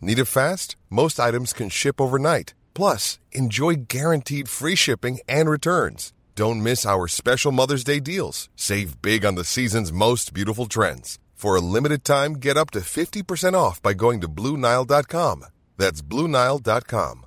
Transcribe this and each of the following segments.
Need it fast? Most items can ship overnight. Plus, enjoy guaranteed free shipping and returns. Don't miss our special Mother's Day deals. Save big on the season's most beautiful trends. For a limited time, get up to 50% off by going to BlueNile.com. That's BlueNile.com.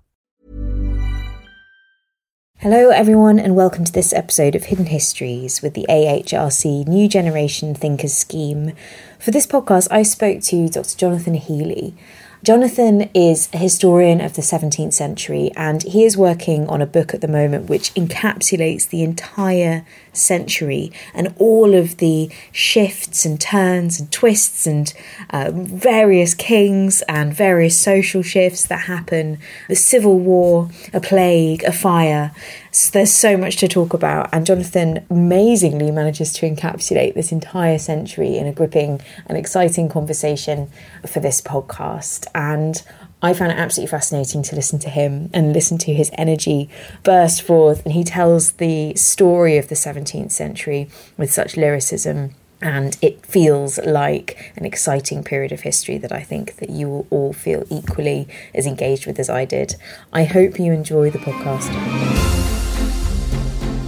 Hello, everyone, and welcome to this episode of Hidden Histories with the AHRC New Generation Thinkers Scheme. For this podcast, I spoke to Dr. Jonathan Healy. Jonathan is a historian of the 17th century and he is working on a book at the moment which encapsulates the entire century and all of the shifts and turns and twists and uh, various kings and various social shifts that happen the civil war, a plague, a fire. So there's so much to talk about, and Jonathan amazingly manages to encapsulate this entire century in a gripping and exciting conversation for this podcast. And I found it absolutely fascinating to listen to him and listen to his energy burst forth. And he tells the story of the 17th century with such lyricism. And it feels like an exciting period of history that I think that you will all feel equally as engaged with as I did. I hope you enjoy the podcast.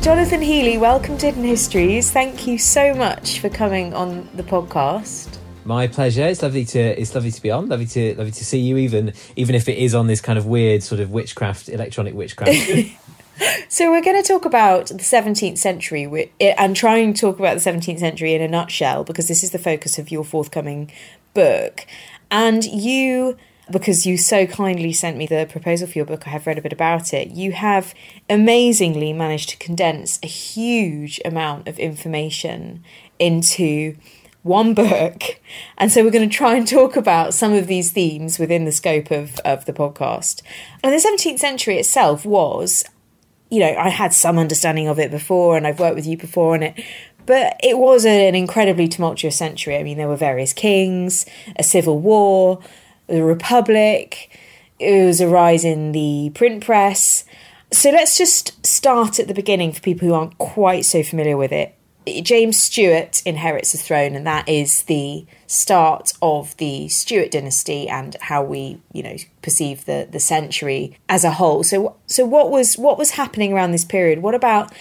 Jonathan Healy, welcome to Hidden Histories. Thank you so much for coming on the podcast. My pleasure. It's lovely to it's lovely to be on. Lovely to lovely to see you even even if it is on this kind of weird sort of witchcraft electronic witchcraft. so we're going to talk about the 17th century eh, and trying to talk about the 17th century in a nutshell because this is the focus of your forthcoming book. And you because you so kindly sent me the proposal for your book, I have read a bit about it. You have amazingly managed to condense a huge amount of information into one book. And so we're going to try and talk about some of these themes within the scope of, of the podcast. And the 17th century itself was, you know, I had some understanding of it before and I've worked with you before on it. But it was an incredibly tumultuous century. I mean, there were various kings, a civil war, the Republic, it was a rise in the print press. So let's just start at the beginning for people who aren't quite so familiar with it. James Stuart inherits the throne, and that is the start of the Stuart dynasty and how we, you know, perceive the the century as a whole. So, so what was what was happening around this period? What about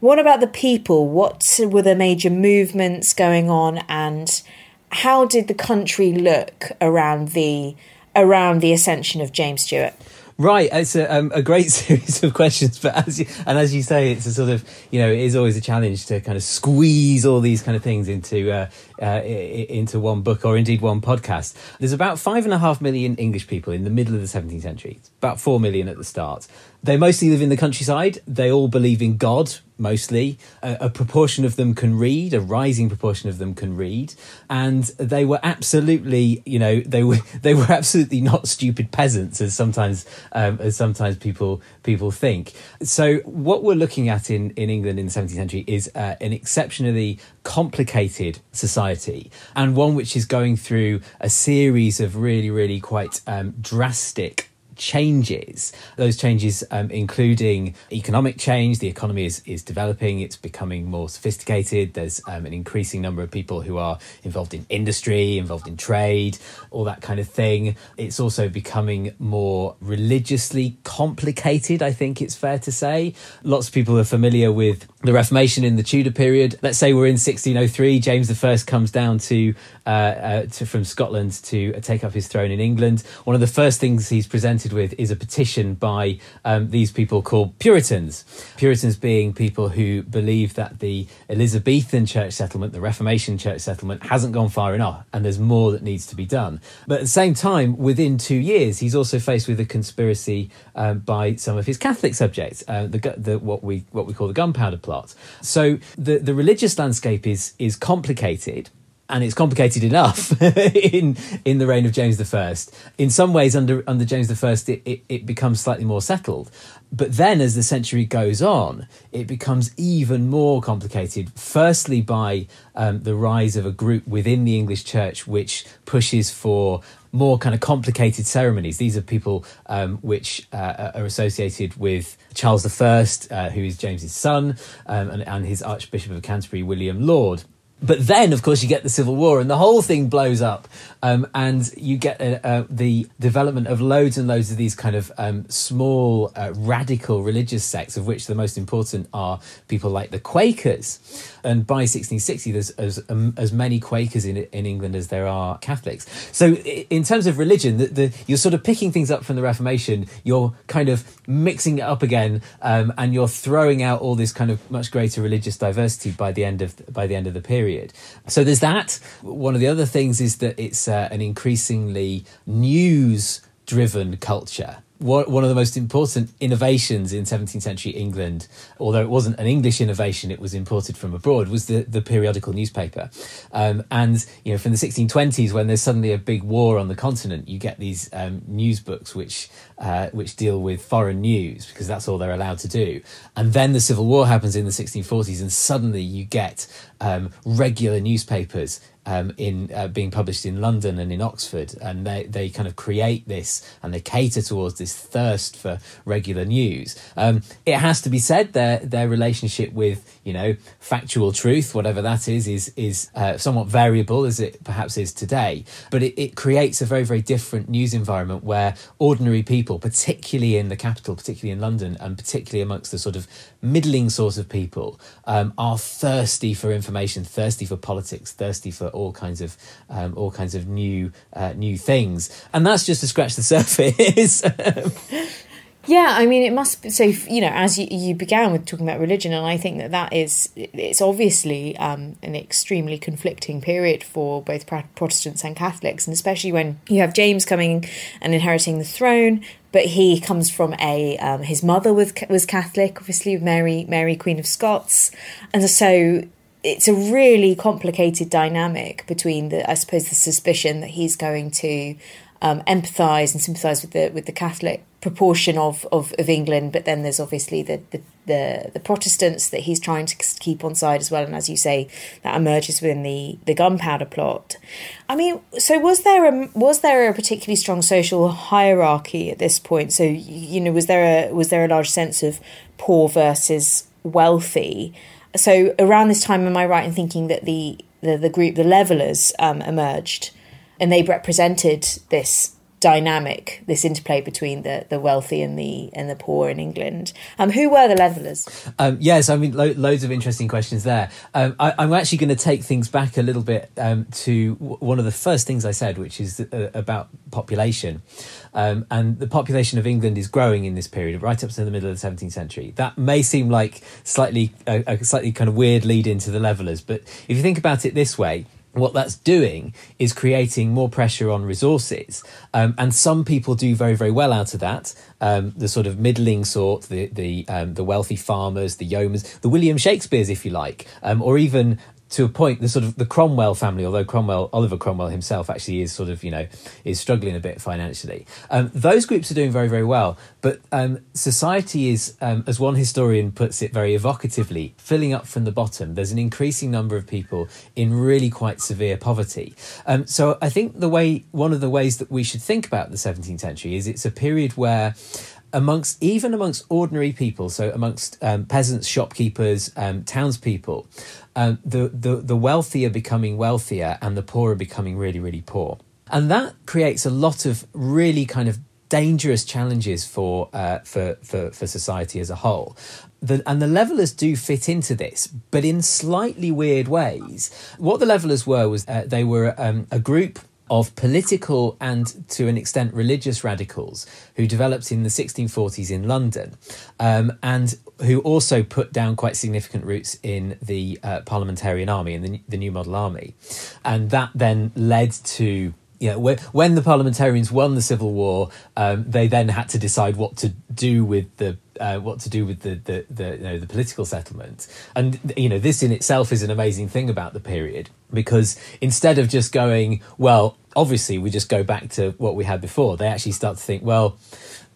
what about the people? What were the major movements going on, and how did the country look around the around the ascension of James Stuart? Right, it's a, um, a great series of questions, but as you, and as you say, it's a sort of you know it is always a challenge to kind of squeeze all these kind of things into uh, uh, into one book or indeed one podcast. There's about five and a half million English people in the middle of the 17th century. About four million at the start. They mostly live in the countryside. They all believe in God, mostly. A, a, proportion of them can read, a rising proportion of them can read. And they were absolutely, you know, they were they were absolutely not stupid peasants, as sometimes um, as sometimes people people think. So what we're looking at in, in England in the 17th century is uh, an exceptionally complicated society and one which is going through a series of really, really quite um, drastic changes. Those changes, um, including economic change, the economy is, is developing, it's becoming more sophisticated. There's um, an increasing number of people who are involved in industry, involved in trade, all that kind of thing. It's also becoming more religiously complicated, I think it's fair to say. Lots of people are familiar with the Reformation in the Tudor period. Let's say we're in 1603, James I comes down to, uh, uh, to from Scotland to take up his throne in England. One of the first things he's presented with is a petition by um, these people called Puritans. Puritans being people who believe that the Elizabethan church settlement, the Reformation church settlement, hasn't gone far enough and there's more that needs to be done. But at the same time, within two years, he's also faced with a conspiracy um, by some of his Catholic subjects, uh, the, the, what we what we call the Gunpowder Plot. So the the religious landscape is is complicated and it's complicated enough in in the reign of James I. In some ways, under under James I, it, it, it becomes slightly more settled. But then, as the century goes on, it becomes even more complicated. Firstly, by um, the rise of a group within the English Church which pushes for more kind of complicated ceremonies. These are people um, which uh, are associated with Charles I, uh, who is James's son, um, and, and his Archbishop of Canterbury, William Laud but then, of course, you get the Civil War, and the whole thing blows up, um, and you get uh, uh, the development of loads and loads of these kind of um, small, uh, radical religious sects, of which the most important are people like the Quakers. And by 1660, there's as, um, as many Quakers in in England as there are Catholics. So, in terms of religion, the, the, you're sort of picking things up from the Reformation. You're kind of mixing it up again, um, and you're throwing out all this kind of much greater religious diversity by the end of by the end of the period. So there's that. One of the other things is that it's uh, an increasingly news driven culture one of the most important innovations in 17th century England, although it wasn't an English innovation, it was imported from abroad, was the, the periodical newspaper. Um, and, you know, from the 1620s, when there's suddenly a big war on the continent, you get these um, news books which, uh, which deal with foreign news because that's all they're allowed to do. And then the Civil War happens in the 1640s, and suddenly you get um, regular newspapers um, in uh, being published in London and in Oxford, and they, they kind of create this and they cater towards this thirst for regular news. Um, it has to be said their their relationship with you know factual truth, whatever that is, is is uh, somewhat variable as it perhaps is today. But it, it creates a very very different news environment where ordinary people, particularly in the capital, particularly in London, and particularly amongst the sort of middling sort of people, um, are thirsty for information, thirsty for politics, thirsty for all kinds of um, all kinds of new uh, new things, and that's just to scratch the surface. yeah, I mean, it must. Be, so you know, as you, you began with talking about religion, and I think that that is it's obviously um, an extremely conflicting period for both Protestants and Catholics, and especially when you have James coming and inheriting the throne, but he comes from a um, his mother was was Catholic, obviously Mary Mary Queen of Scots, and so it's a really complicated dynamic between the I suppose the suspicion that he's going to um, empathise and sympathise with the with the Catholic proportion of, of, of England, but then there's obviously the, the, the the Protestants that he's trying to keep on side as well, and as you say, that emerges within the the gunpowder plot. I mean, so was there a was there a particularly strong social hierarchy at this point? So you know, was there a was there a large sense of poor versus wealthy? So around this time, am I right in thinking that the the, the group, the Levelers, um, emerged, and they represented this dynamic, this interplay between the, the wealthy and the and the poor in England. Um, who were the Levelers? Um, yes, I mean lo- loads of interesting questions there. Um, I, am actually going to take things back a little bit um, to w- one of the first things I said, which is uh, about population. Um, and the population of England is growing in this period, right up to the middle of the 17th century. That may seem like slightly a, a slightly kind of weird lead into the Levelers, but if you think about it this way what that's doing is creating more pressure on resources. Um, and some people do very, very well out of that. Um, the sort of middling sort, the the um, the wealthy farmers, the yeomans, the William Shakespeares, if you like, um, or even to a point, the sort of the Cromwell family, although Cromwell, Oliver Cromwell himself actually is sort of, you know, is struggling a bit financially. Um, those groups are doing very, very well. But um, society is, um, as one historian puts it very evocatively, filling up from the bottom. There's an increasing number of people in really quite severe poverty. Um, so I think the way, one of the ways that we should think about the 17th century is it's a period where amongst even amongst ordinary people, so amongst um, peasants, shopkeepers, um, townspeople, um, the, the the wealthy are becoming wealthier and the poor are becoming really really poor, and that creates a lot of really kind of dangerous challenges for uh, for, for for society as a whole. The, and the levelers do fit into this, but in slightly weird ways. What the levelers were was uh, they were um, a group of political and to an extent religious radicals who developed in the 1640s in London um, and who also put down quite significant roots in the uh, parliamentarian army and the, the New Model Army. And that then led to you know, when, the parliamentarians won the civil war, um, they then had to decide what to do with the uh, what to do with the the the, you know, the political settlement. And you know, this in itself is an amazing thing about the period because instead of just going, well, obviously we just go back to what we had before, they actually start to think, well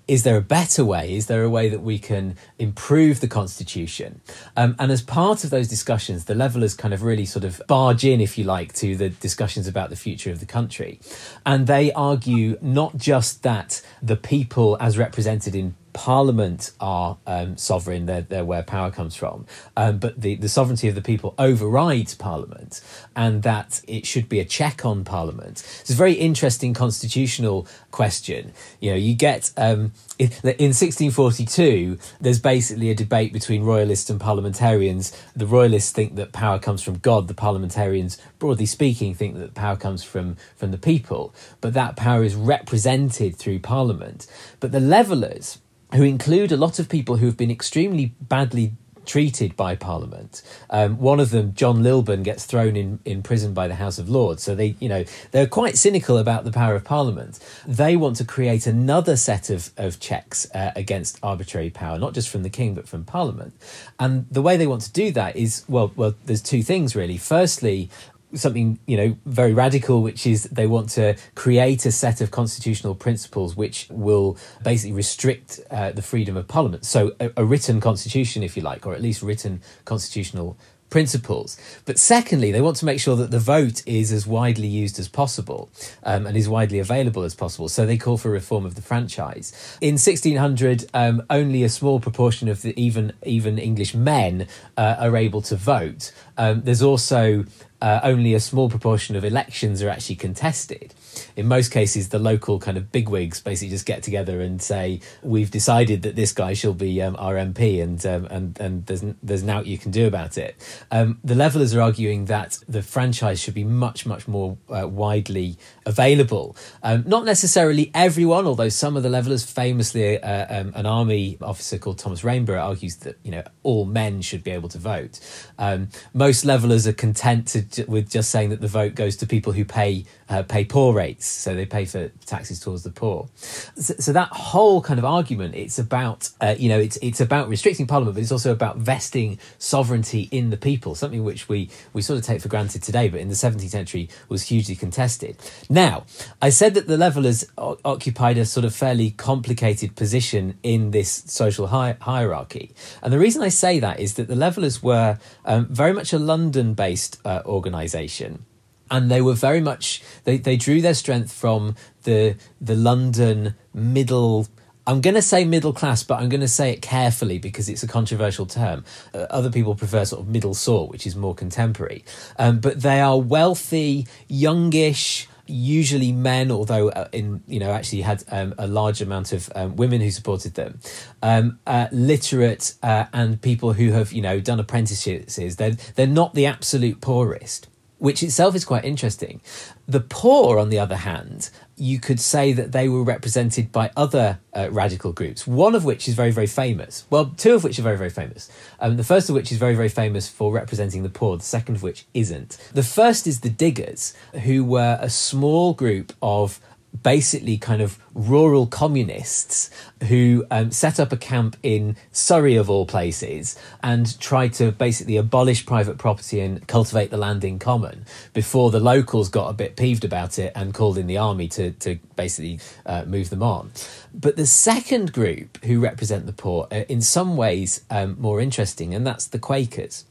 is there a better way? Is there a way that we can improve the constitution? Um, and as part of those discussions, the levelers kind of really sort of barge in, if you like, to the discussions about the future of the country. And they argue not just that the people, as represented in Parliament are um, sovereign; they're, they're, where power comes from. Um, but the, the sovereignty of the people overrides Parliament, and that it should be a check on Parliament. It's a very interesting constitutional question. You know, you get um, in, in 1642, there's basically a debate between royalists and parliamentarians. The royalists think that power comes from God. The parliamentarians, broadly speaking, think that power comes from from the people. But that power is represented through Parliament. But the levelers who include a lot of people who have been extremely badly treated by Parliament. Um, one of them, John Lilburne, gets thrown in, in prison by the House of Lords. So they, you know, they're quite cynical about the power of Parliament. They want to create another set of, of checks uh, against arbitrary power, not just from the King, but from Parliament. And the way they want to do that is, well, well, there's two things really. Firstly, something you know very radical which is they want to create a set of constitutional principles which will basically restrict uh, the freedom of parliament. So a, a, written constitution if you like or at least written constitutional principles. But secondly they want to make sure that the vote is as widely used as possible um, and is widely available as possible. So they call for reform of the franchise. In 1600 um, only a small proportion of the even even english men uh, are able to vote. Um, there's also uh, only a small proportion of elections are actually contested. In most cases, the local kind of bigwigs basically just get together and say, "We've decided that this guy shall be um, our MP, and um, and and there's there's nothing you can do about it." Um, the levelers are arguing that the franchise should be much much more uh, widely available. Um, not necessarily everyone, although some of the levelers, famously uh, um, an army officer called Thomas Rainborough, argues that you know all men should be able to vote. Um, most levelers are content to with just saying that the vote goes to people who pay uh, pay poor rates, so they pay for taxes towards the poor. So, so that whole kind of argument, it's about uh, you know it's it's about restricting Parliament, but it's also about vesting sovereignty in the people, something which we we sort of take for granted today, but in the 17th century was hugely contested. Now, I said that the Levellers o- occupied a sort of fairly complicated position in this social hi- hierarchy, and the reason I say that is that the Levellers were um, very much a London-based uh, organisation and they were very much they, they drew their strength from the the London middle I'm going to say middle class, but I'm going to say it carefully because it's a controversial term. Uh, other people prefer sort of middle sort, which is more contemporary. Um, but they are wealthy, youngish, usually men, although uh, in you know actually had um, a large amount of um, women who supported them, um, uh, literate uh, and people who have you know done apprenticeships. They're they're not the absolute poorest which itself is quite interesting. The poor, on the other hand, you could say that they were represented by other uh, radical groups, one of which is very, very famous. Well, two of which are very, very famous. Um, the first of which is very, very famous for representing the poor, the second of which isn't. The first is the Diggers, who were a small group of basically kind of rural communists who um, set up a camp in Surrey, of all places, and tried to basically abolish private property and cultivate the land in common before the locals got a bit peeved about it and called in the army to, to basically uh, move them on. But the second group who represent the poor are in some ways um, more interesting, and that's the Quakers.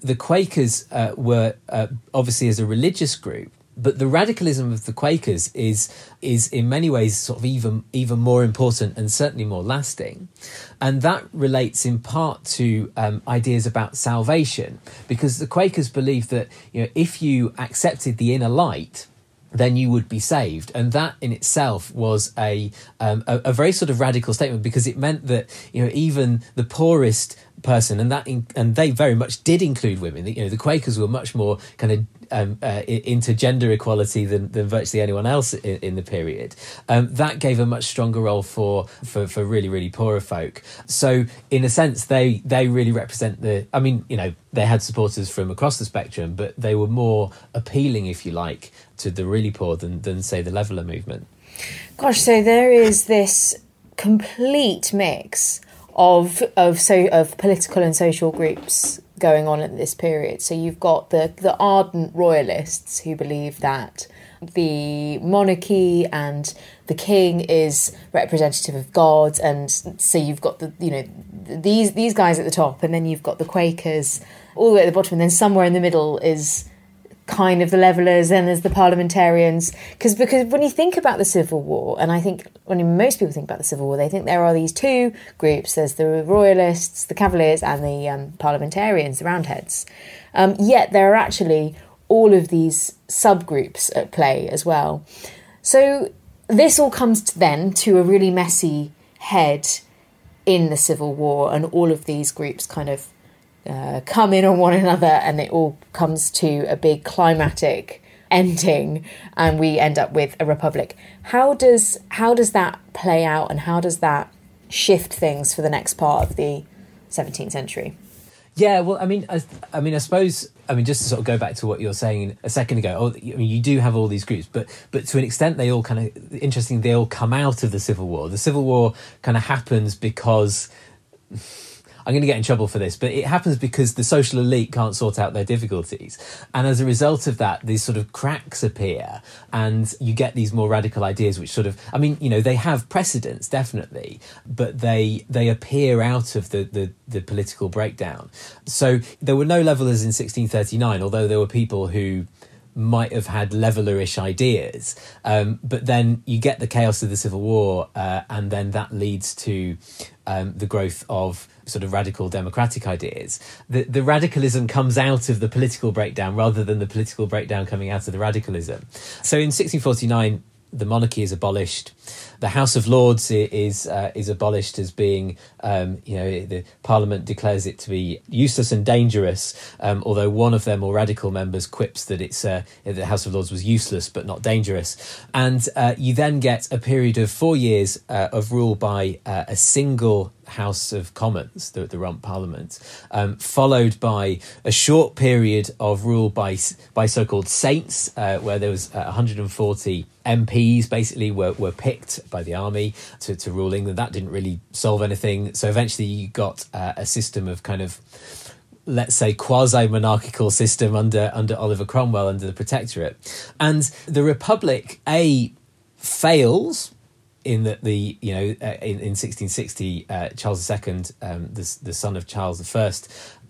The Quakers uh, were uh, obviously as a religious group but the radicalism of the Quakers is is in many ways sort of even even more important and certainly more lasting, and that relates in part to um, ideas about salvation because the Quakers believed that you know if you accepted the inner light then you would be saved. And that in itself was a, um, a, a very sort of radical statement because it meant that you know even the poorest person, and that in, and they very much did include women. You know, the Quakers were much more kind of um, uh, into gender equality than, than virtually anyone else in, in the period. Um, that gave a much stronger role for, for, for really, really poorer folk. So, in a sense, they, they really represent the. I mean, you know, they had supporters from across the spectrum, but they were more appealing, if you like, to the really poor than, than say, the leveller movement. Gosh, so there is this complete mix of of so of political and social groups going on at this period. So you've got the the ardent royalists who believe that the monarchy and the king is representative of God, and so you've got the you know these these guys at the top, and then you've got the Quakers all the way at the bottom, and then somewhere in the middle is kind of the levelers and there's the parliamentarians. Because because when you think about the civil war and i think when most people think about the civil war they think there are these two groups. There's the royalists the cavaliers and the um, parliamentarians the roundheads. Um, yet there are actually all of these subgroups at play as well. So this all comes to then to a really messy head in the civil war and all of these groups kind of uh, come in on one another and it all comes to a big climatic ending and we end up with a republic how does how does that play out and how does that shift things for the next part of the 17th century yeah, well, I mean, I, I, mean, I suppose, I mean, just to sort of go back to what you were saying a second ago. Oh, I mean, you do have all these groups, but but to an extent, they all kind of interesting. They all come out of the civil war. The civil war kind of happens because I'm going to get in trouble for this, but it happens because the social elite can't sort out their difficulties. And as a result of that, these sort of cracks appear and you get these more radical ideas, which sort of, I mean, you know, they have precedents, definitely, but they, they appear out of the, the, the political breakdown. So there were no levelers in 1639, although there were people who, might have had levelerish ideas. Um, but then you get the chaos of the Civil War, uh, and then that leads to um, the growth of sort of radical democratic ideas. The, the radicalism comes out of the political breakdown rather than the political breakdown coming out of the radicalism. So in 1649, the monarchy is abolished. The House of Lords is uh, is abolished as being, um, you know, the Parliament declares it to be useless and dangerous. Um, although one of their more radical members quips that it's uh, the House of Lords was useless but not dangerous, and uh, you then get a period of four years uh, of rule by uh, a single House of Commons, the, the Rump Parliament, um, followed by a short period of rule by by so-called saints, uh, where there was uh, 140 MPs basically were, were picked by the army to, to rule England. That didn't really solve anything. So eventually you got uh, a system of kind of let's say quasi monarchical system under under Oliver Cromwell under the protectorate and the republic a fails in that the you know uh, in, in 1660 uh, Charles II um, the the son of Charles I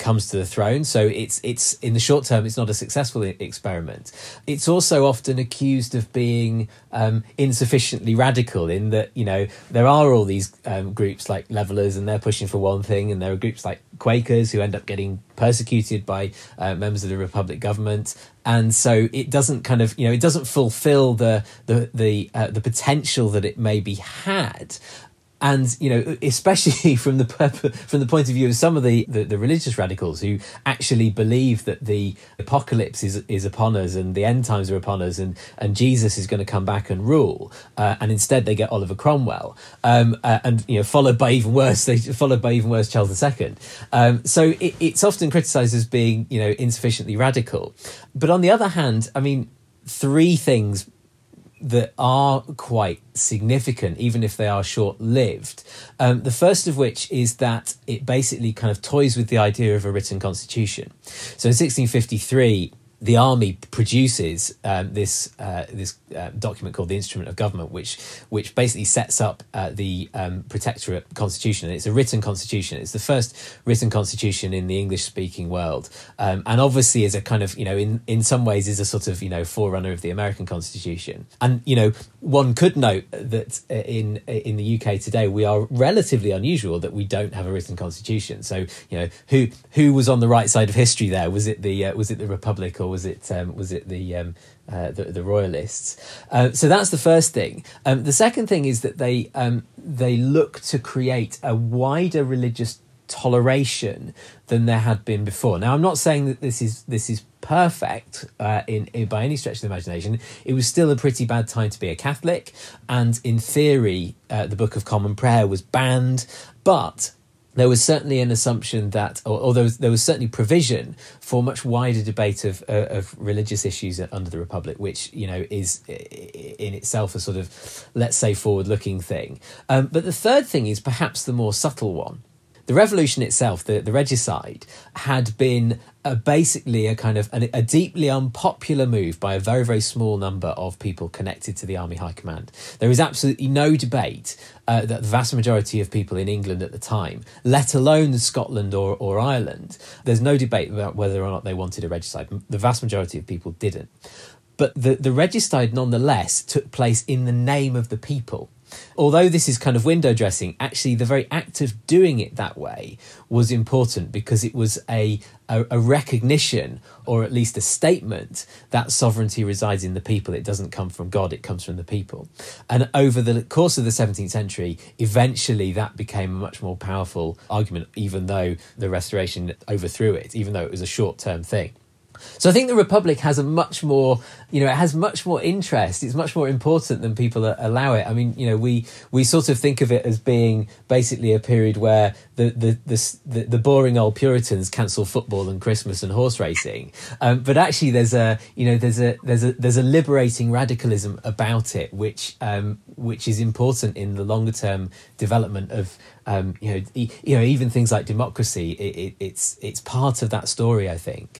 comes to the throne. So it's it's in the short term it's not a successful experiment. It's also often accused of being um, insufficiently radical in that you know there are all these um, groups like levelers and they're pushing for one thing and there are groups like Quakers who end up getting persecuted by uh, members of the Republic government. And so it doesn't kind of you know it doesn't fulfill the the the uh, the potential that it maybe had and you know especially from the from the point of view of some of the, the, the, religious radicals who actually believe that the apocalypse is is upon us and the end times are upon us and and Jesus is going to come back and rule uh, and instead they get Oliver Cromwell um, uh, and you know followed by even worse they followed by even worse Charles II um, so it, it's often criticized as being you know insufficiently radical. But on the other hand I mean three things that are quite significant, even if they are short lived. Um, the first of which is that it basically kind of toys with the idea of a written constitution. So in 1653, the army produces um, this uh, this uh, document called the Instrument of Government, which which basically sets up uh, the um, Protectorate Constitution. And it's a written constitution. It's the first written constitution in the English speaking world, um, and obviously is a kind of you know in in some ways is a sort of you know forerunner of the American Constitution. And you know one could note that in in the UK today we are relatively unusual that we don't have a written constitution. So you know who who was on the right side of history there? Was it the uh, was it the Republic or was it um, was it the, um, uh, the, the royalists? Uh, so that's the first thing. Um, the second thing is that they um, they look to create a wider religious toleration than there had been before. Now, I'm not saying that this is this is perfect uh, in, in, by any stretch of the imagination. It was still a pretty bad time to be a Catholic, and in theory, uh, the Book of Common Prayer was banned, but there was certainly an assumption that, or there, was, there was certainly provision for much wider debate of, uh, of religious issues under the Republic, which you know is in itself a sort of, let's say, forward-looking thing. Um, but the third thing is perhaps the more subtle one, the revolution itself, the, the regicide, had been a, basically a kind of a, a, deeply unpopular move by a very very small number of people connected to the army high command. There is absolutely no debate uh, that the vast majority of people in England at the time, let alone Scotland or, or Ireland, there's no debate about whether or not they wanted a regicide. The vast majority of people didn't. But the, the regicide nonetheless took place in the name of the people although this is kind of window dressing, actually the very act of doing it that way was important because it was a, a, a, recognition or at least a statement that sovereignty resides in the people. It doesn't come from God, it comes from the people. And over the course of the 17th century, eventually that became a much more powerful argument, even though the Restoration overthrew it, even though it was a short term thing. So I think the Republic has a much more, you know, it has much more interest. It's much more important than people allow it. I mean, you know, we we sort of think of it as being basically a period where the the the, the boring old Puritans cancel football and Christmas and horse racing, um, but actually there's a you know there's a there's a there's a liberating radicalism about it, which um, which is important in the longer term development of um, you know you know even things like democracy. It, it, it's it's part of that story, I think.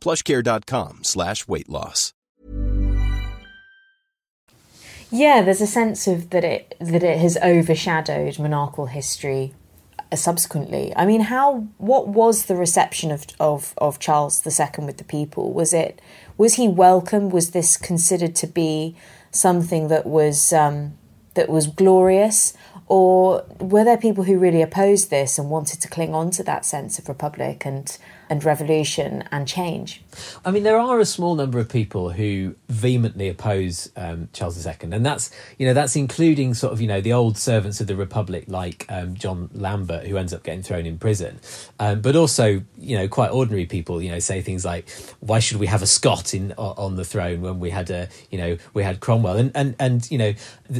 plushcare.com slash weight loss. Yeah, there's a sense of that it that it has overshadowed monarchical history uh, subsequently. I mean, how what was the reception of of of Charles II with the people? Was it was he welcome? Was this considered to be something that was um, that was glorious? Or were there people who really opposed this and wanted to cling on to that sense of republic and and revolution and change. I mean, there are a small number of people who vehemently oppose um, Charles II, and that's you know that's including sort of you know the old servants of the Republic like um, John Lambert, who ends up getting thrown in prison, um, but also you know quite ordinary people. You know, say things like, "Why should we have a Scot in on the throne when we had a you know we had Cromwell?" And and and you know,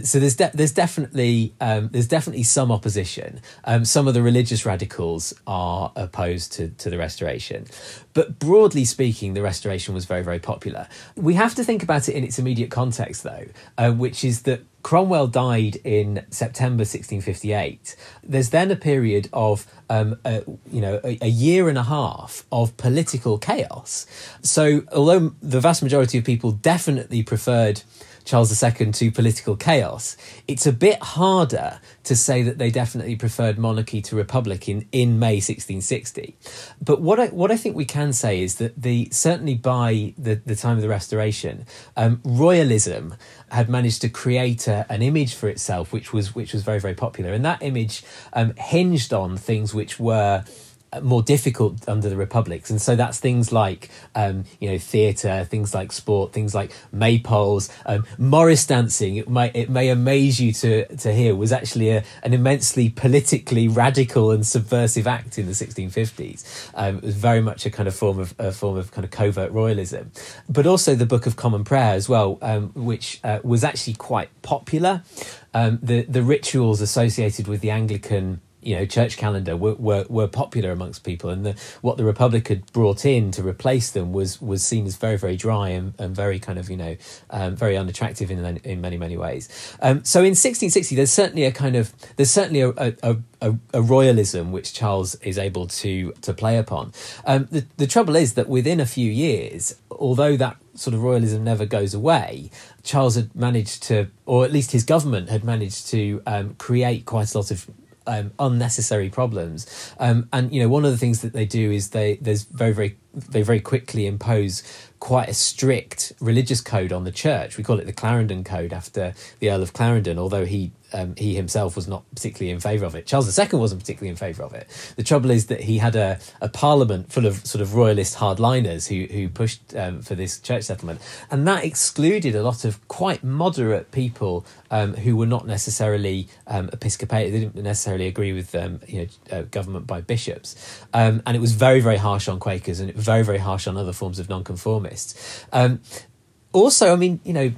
so there's de- there's definitely um, there's definitely some opposition. Um, some of the religious radicals are opposed to to the Restoration Restoration. But broadly speaking, the Restoration was very, very popular. We have to think about it in its immediate context, though, uh, which is that Cromwell died in September 1658. There's then a period of, um, a, you know, a, a, year and a half of political chaos. So, although the vast majority of people definitely preferred Charles II to political chaos, it's a bit harder to say that they definitely preferred monarchy to republic in, in May 1660. But what I, what I think we can say is that the certainly by the, the time of the Restoration, um, royalism had managed to create a, an image for itself which was which was very very popular, and that image um, hinged on things which were more difficult under the republics. And so that's things like um, you know theatre things like sport things like maypoles um, morris dancing. It may it may amaze you to to hear was actually a, an immensely politically radical and subversive act in the 1650s um, it was very much a kind of form of a form of kind of covert royalism. But also the book of common prayer as well um, which uh, was actually quite popular. Um, the the rituals associated with the anglican you know church calendar were, were, were popular amongst people and the, what the republic had brought in to replace them was was seen as very very dry and, and very kind of you know um, very unattractive in in many many ways. Um, so in 1660 there's certainly a kind of there's certainly a, a, a, a royalism which Charles is able to to play upon. Um, the, the trouble is that within a few years although that sort of royalism never goes away Charles had managed to or at least his government had managed to um, create quite a lot of um, unnecessary problems. Um, and you know, one of the things that they do is they there's very very they very quickly impose quite a strict religious code on the church. We call it the Clarendon Code after the Earl of Clarendon, although he um, he himself was not particularly in favour of it. Charles II wasn't particularly in favour of it. The trouble is that he had a, a parliament full of sort of royalist hardliners who who pushed um, for this church settlement, and that excluded a lot of quite moderate people um, who were not necessarily um. They didn't necessarily agree with um, you know uh, government by bishops, um, and it was very very harsh on Quakers and very very harsh on other forms of nonconformists. also, I mean, you know,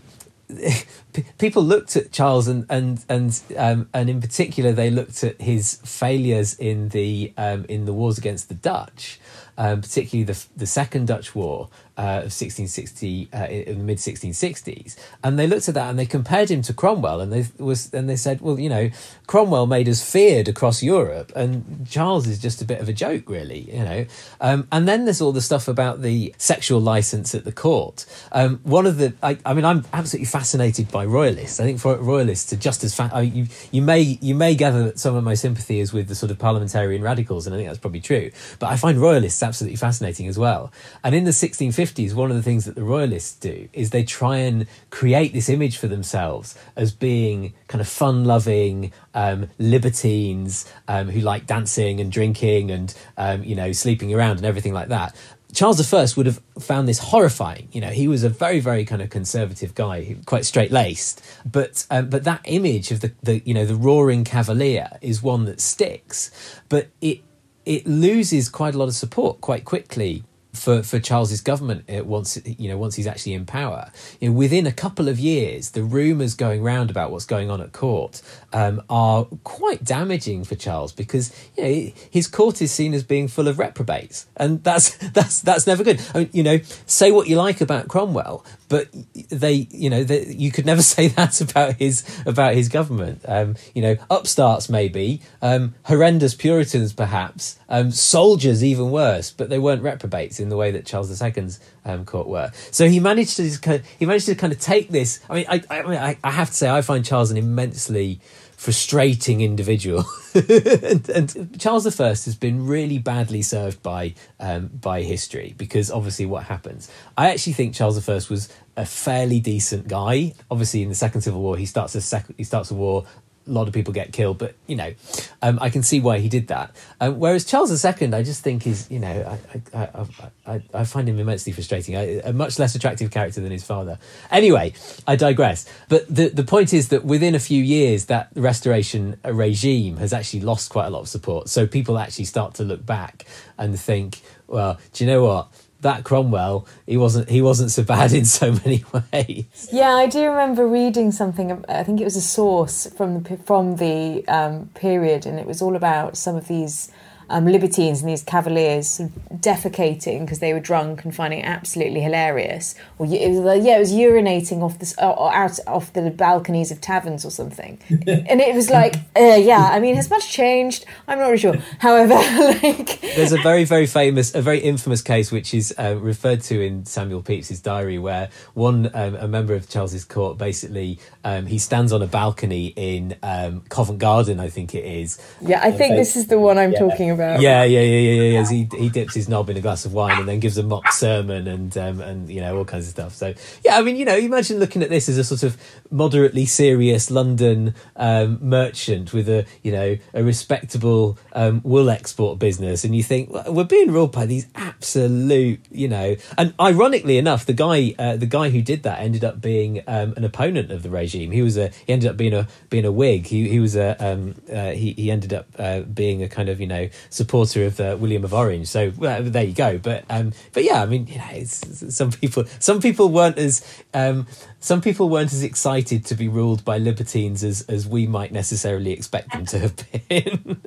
people looked at Charles and and and um, and in particular they looked at his failures in the um, in the wars against the Dutch, um, particularly the the Second Dutch War, uh, of 1660 uh, in the mid 1660s, and they looked at that and they compared him to Cromwell, and they was and they said, well, you know, Cromwell made us feared across Europe, and Charles is just a bit of a joke, really, you know. Um, and then there's all the stuff about the sexual license at the court. Um, one of the, I, I, mean, I'm absolutely fascinated by royalists. I think for royalists are just as fa- I mean, you you may you may gather that some of my sympathy is with the sort of parliamentarian radicals, and I think that's probably true. But I find royalists absolutely fascinating as well. And in the 1650s 50s, one of the things that the royalists do is they try and create this image for themselves as being kind of fun loving um, libertines um, who like dancing and drinking and, um, you know, sleeping around and everything like that. Charles I would have found this horrifying. You know, he was a very, very kind of conservative guy, quite straight laced. But um, but that image of the, the you know the roaring cavalier is one that sticks. But it it loses quite a lot of support quite quickly for, for Charles's government uh, once you know once he's actually in power. You know, within a couple of years, the rumours going round about what's going on at court um, are quite damaging for Charles because you know his court is seen as being full of reprobates, and that's that's that's never good. I mean, you know, say what you like about Cromwell, but they you know they, you could never say that about his about his government. Um, you know, upstarts maybe, um, horrendous Puritans perhaps, um, soldiers even worse, but they weren't reprobates in the way that Charles II's um, court were. So he managed to kind of, he managed to kind of take this. I mean, I, I, I have to say, I find Charles an immensely frustrating individual. and, and, Charles I has been really badly served by um, by history because obviously what happens. I actually think Charles I was a fairly decent guy. Obviously, in the Second Civil War, he starts a sec- he starts a war a lot of people get killed, but you know, um, I can see why he did that. Um, whereas Charles II, I just think is, you know, I I, I, I find him immensely frustrating. a much less attractive character than his father. Anyway, I digress. But the the point is that within a few years, that Restoration regime has actually lost quite a lot of support. So people actually start to look back and think, well, do you know what? That Cromwell, he wasn't he wasn't so bad in so many ways. Yeah, I do remember reading something. I think it was a source from the from the um, period, and it was all about some of these um, libertines and these cavaliers defecating because they were drunk and finding it absolutely hilarious. Or it was, yeah, it was urinating off the or out off the balconies of taverns or something. and it was like, uh, yeah, I mean, has much changed? I'm not really sure. However, like there's a very very famous, a very infamous case which is uh, referred to in Samuel Pepys's diary, where one um, a member of Charles's court basically um, he stands on a balcony in um, Covent Garden, I think it is. Yeah, I think this is the one I'm yeah. talking about. Yeah, yeah, yeah, yeah, yeah. He he dips his knob in a glass of wine and then gives a mock sermon and um, and you know all kinds of stuff. So yeah, I mean you know imagine looking at this as a sort of moderately serious London um, merchant with a you know a respectable um, wool export business, and you think well, we're being ruled by these absolute you know. And ironically enough, the guy uh, the guy who did that ended up being um, an opponent of the regime. He was a he ended up being a being a Whig. He he was a um, uh, he he ended up uh, being a kind of you know supporter of uh, William of Orange. So well, there you go. But um, but yeah, I mean, you know, it's, some people some people weren't as um, some people weren't as excited to be ruled by libertines as as we might necessarily expect them to have been.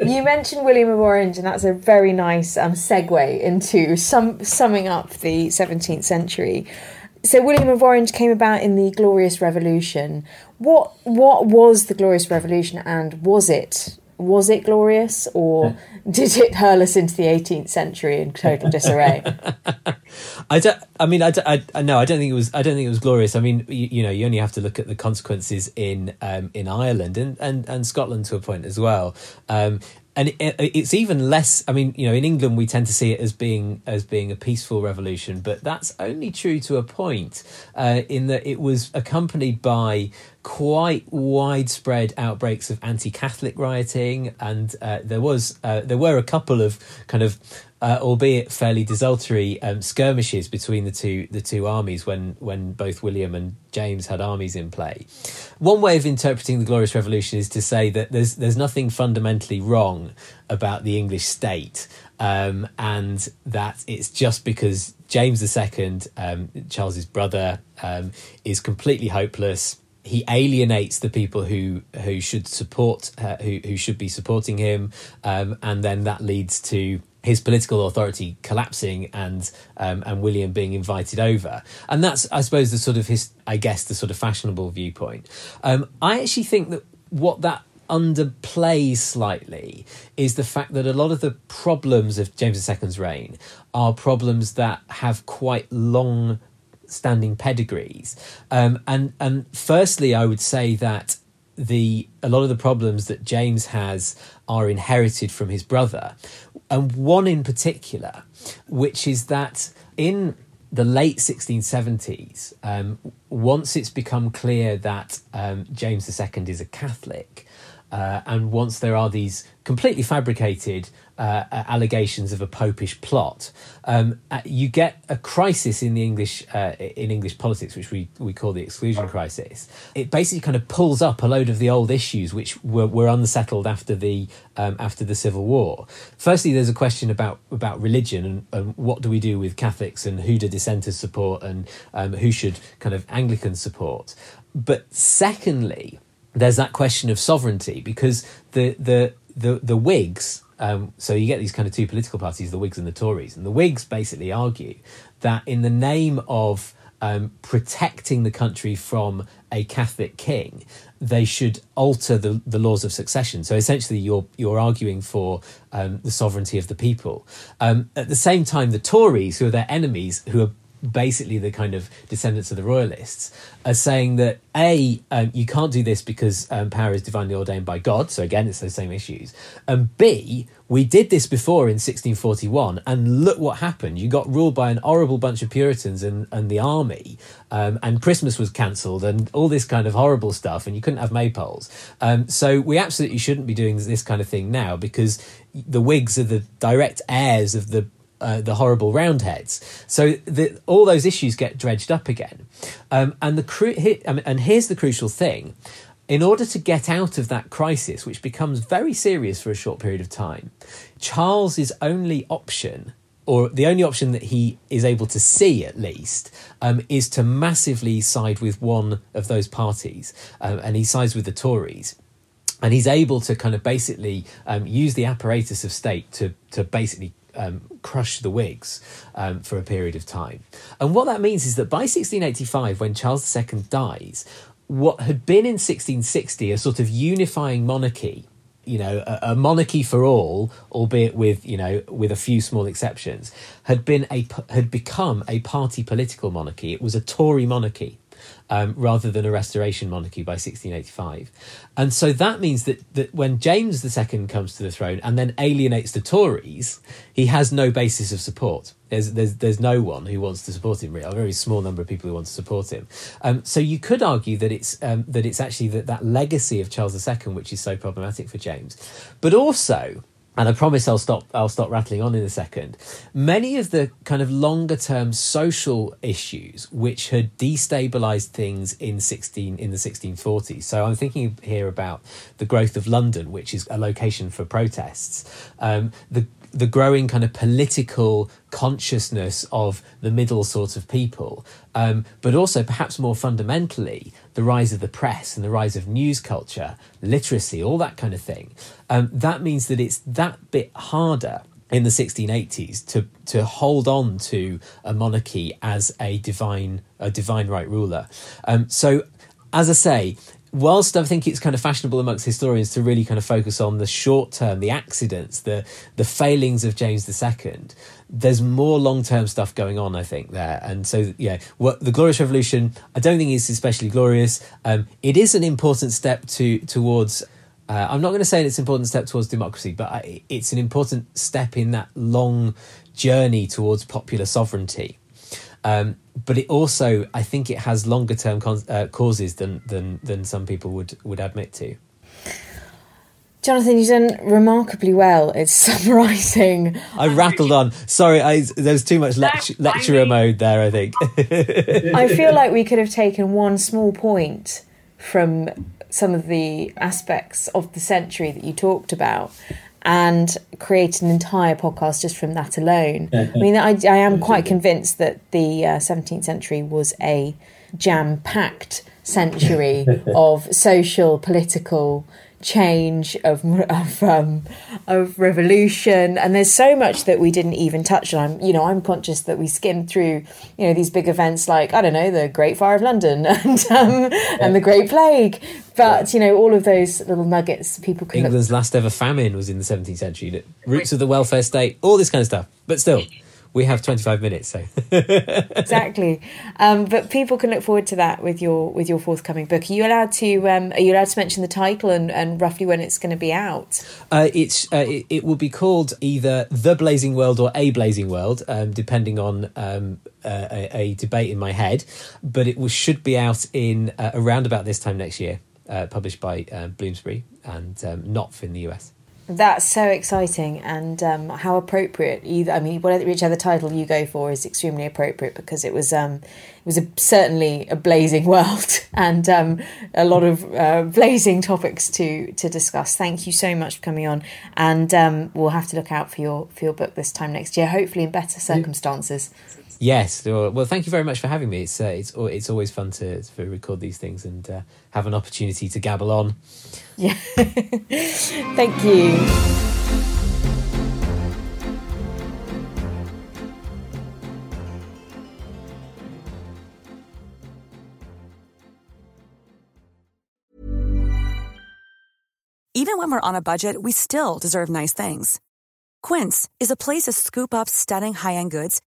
you mentioned William of Orange, and that's a very nice um, segue into some summing up the 17th century. So William of Orange came about in the Glorious Revolution. What what was the Glorious Revolution, and was it was it glorious, or did it hurl us into the 18th century in total disarray? I don't. I mean, I, don't, I, I no, I don't think it was. I don't think it was glorious. I mean, you, you know, you only have to look at the consequences in um, in Ireland and, and, and Scotland to a point as well. Um, and it, it's even less i mean you know in england we tend to see it as being as being a peaceful revolution but that's only true to a point uh, in that it was accompanied by quite widespread outbreaks of anti-catholic rioting and uh, there was uh, there were a couple of kind of uh, albeit fairly desultory um, skirmishes between the two the two armies when when both William and James had armies in play. One way of interpreting the Glorious Revolution is to say that there's there's nothing fundamentally wrong about the English state, um, and that it's just because James II, um, Charles's brother, um, is completely hopeless he alienates the people who who should support uh, who who should be supporting him, um, and then that leads to his political authority collapsing and um, and William being invited over, and that's I suppose the sort of his I guess the sort of fashionable viewpoint. Um, I actually think that what that underplays slightly is the fact that a lot of the problems of James II's reign are problems that have quite long standing pedigrees, um, and and firstly I would say that the a lot of the problems that James has are inherited from his brother, and one in particular, which is that in the late 1670s, um, once it's become clear that um, James II is a Catholic, uh, and once there are these completely fabricated uh, allegations of a popish plot, um, uh, you get a crisis in the English uh, in English politics, which we, we call the exclusion crisis. It basically kind of pulls up a load of the old issues which were, were unsettled after the um, after the Civil War. Firstly, there's a question about about religion and, and, what do we do with Catholics and who do dissenters support and um, who should kind of Anglicans support. But secondly, there's that question of sovereignty because the the the, the Whigs. Um, so you get these kind of two political parties, the Whigs and the Tories, and the Whigs basically argue that in the name of um, protecting the country from a Catholic king, they should alter the, the laws of succession. So essentially, you're you're arguing for um, the sovereignty of the people. Um, at the same time, the Tories, who are their enemies, who are basically the kind of descendants of the royalists, are saying that a um, you can't do this because um, power is divinely ordained by God. So again, it's those same issues. And b we did this before in 1641, and look what happened. You got ruled by an horrible bunch of Puritans and, and the army, um, and Christmas was cancelled, and all this kind of horrible stuff, and you couldn't have maypoles. Um, so we absolutely shouldn't be doing this kind of thing now because the Whigs are the direct heirs of the uh, the horrible roundheads. So the, all those issues get dredged up again. Um, and the cru- and here's the crucial thing: in order to get out of that crisis, which becomes very serious for a short period of time, Charles's only option. Or the only option that he is able to see, at least, um, is to massively side with one of those parties, um, and he sides with the Tories and he's able to kind of basically um, use the apparatus of state to to basically um, crush the Whigs um, for a period of time. And what that means is that by 1685, when Charles II dies, what had been in 1660 a sort of unifying monarchy you know a, a, monarchy for all albeit with you know with a few small exceptions had been a had become a party political monarchy it was a tory monarchy um, rather than a restoration monarchy by 1685. And so that means that, that when James II comes to the throne and then alienates the Tories, he has no basis of support. There's, there's, there's no one who wants to support him, really, a very small number of people who want to support him. Um, so you could argue that it's, um, that it's actually that, that legacy of Charles II which is so problematic for James. But also, and I promise I'll stop. I'll stop rattling on in a second. Many of the kind of longer term social issues which had destabilised things in sixteen in the sixteen forties. So I'm thinking here about the growth of London, which is a location for protests. Um, the the growing kind of political consciousness of the middle sort of people, um, but also perhaps more fundamentally, the rise of the press and the rise of news culture, literacy, all that kind of thing. Um, that means that it's that bit harder in the 1680s to to hold on to a monarchy as a divine a divine right ruler. Um, so, as I say, whilst I think it's kind of fashionable amongst historians to really kind of focus on the short term, the accidents, the the failings of James II, there's more long term stuff going on, I think there. And so, yeah, what the Glorious Revolution, I don't think is especially glorious. Um, it is an important step to towards. Uh, I'm not going to say it's an important step towards democracy, but I, it's an important step in that long journey towards popular sovereignty. Um, but it also, I think, it has longer term con- uh, causes than, than than some people would would admit to. Jonathan, you've done remarkably well. It's summarising. I rattled on. Sorry, I, there's too much lect- lecturer mode there. I think. I feel like we could have taken one small point from some of the aspects of the century that you talked about and create an entire podcast just from that alone. I mean, I, I am quite convinced that the uh, 17th century was a jam packed century of social, political, change of of, um, of revolution. And there's so much that we didn't even touch on. I'm you know I'm conscious that we skimmed through you know these big events like I don't know the Great Fire of London and um, yeah. and the Great Plague. But you know all of those little nuggets people can England's look- last ever famine was in the 17th century. Roots of the welfare state all this kind of stuff. But still we have 25 minutes so. Exactly. Um, but people can look forward to that with your with your forthcoming book. Are you allowed to um, are you allowed to mention the title and, and roughly when it's going to be out? Uh, it's uh, it, it, will be called either the blazing world or a blazing world um, depending on um, uh, a, a, debate in my head. But it will, should be out in uh, around about this time next year uh, published by uh, bloomsbury and um, Knopf in the us that's so exciting, and um, how appropriate. Either I mean, whatever whichever title you go for is extremely appropriate because it was um, it was a, certainly a blazing world and um, a lot of uh, blazing topics to to discuss. Thank you so much for coming on, and um, we'll have to look out for your for your book this time next year, hopefully in better circumstances. Yes. Well, thank you very much for having me. It's uh, it's it's always fun to, to record these things and uh, have an opportunity to gabble on. Yeah. thank you. Even when we're on a budget, we still deserve nice things. Quince is a place to scoop up stunning high-end goods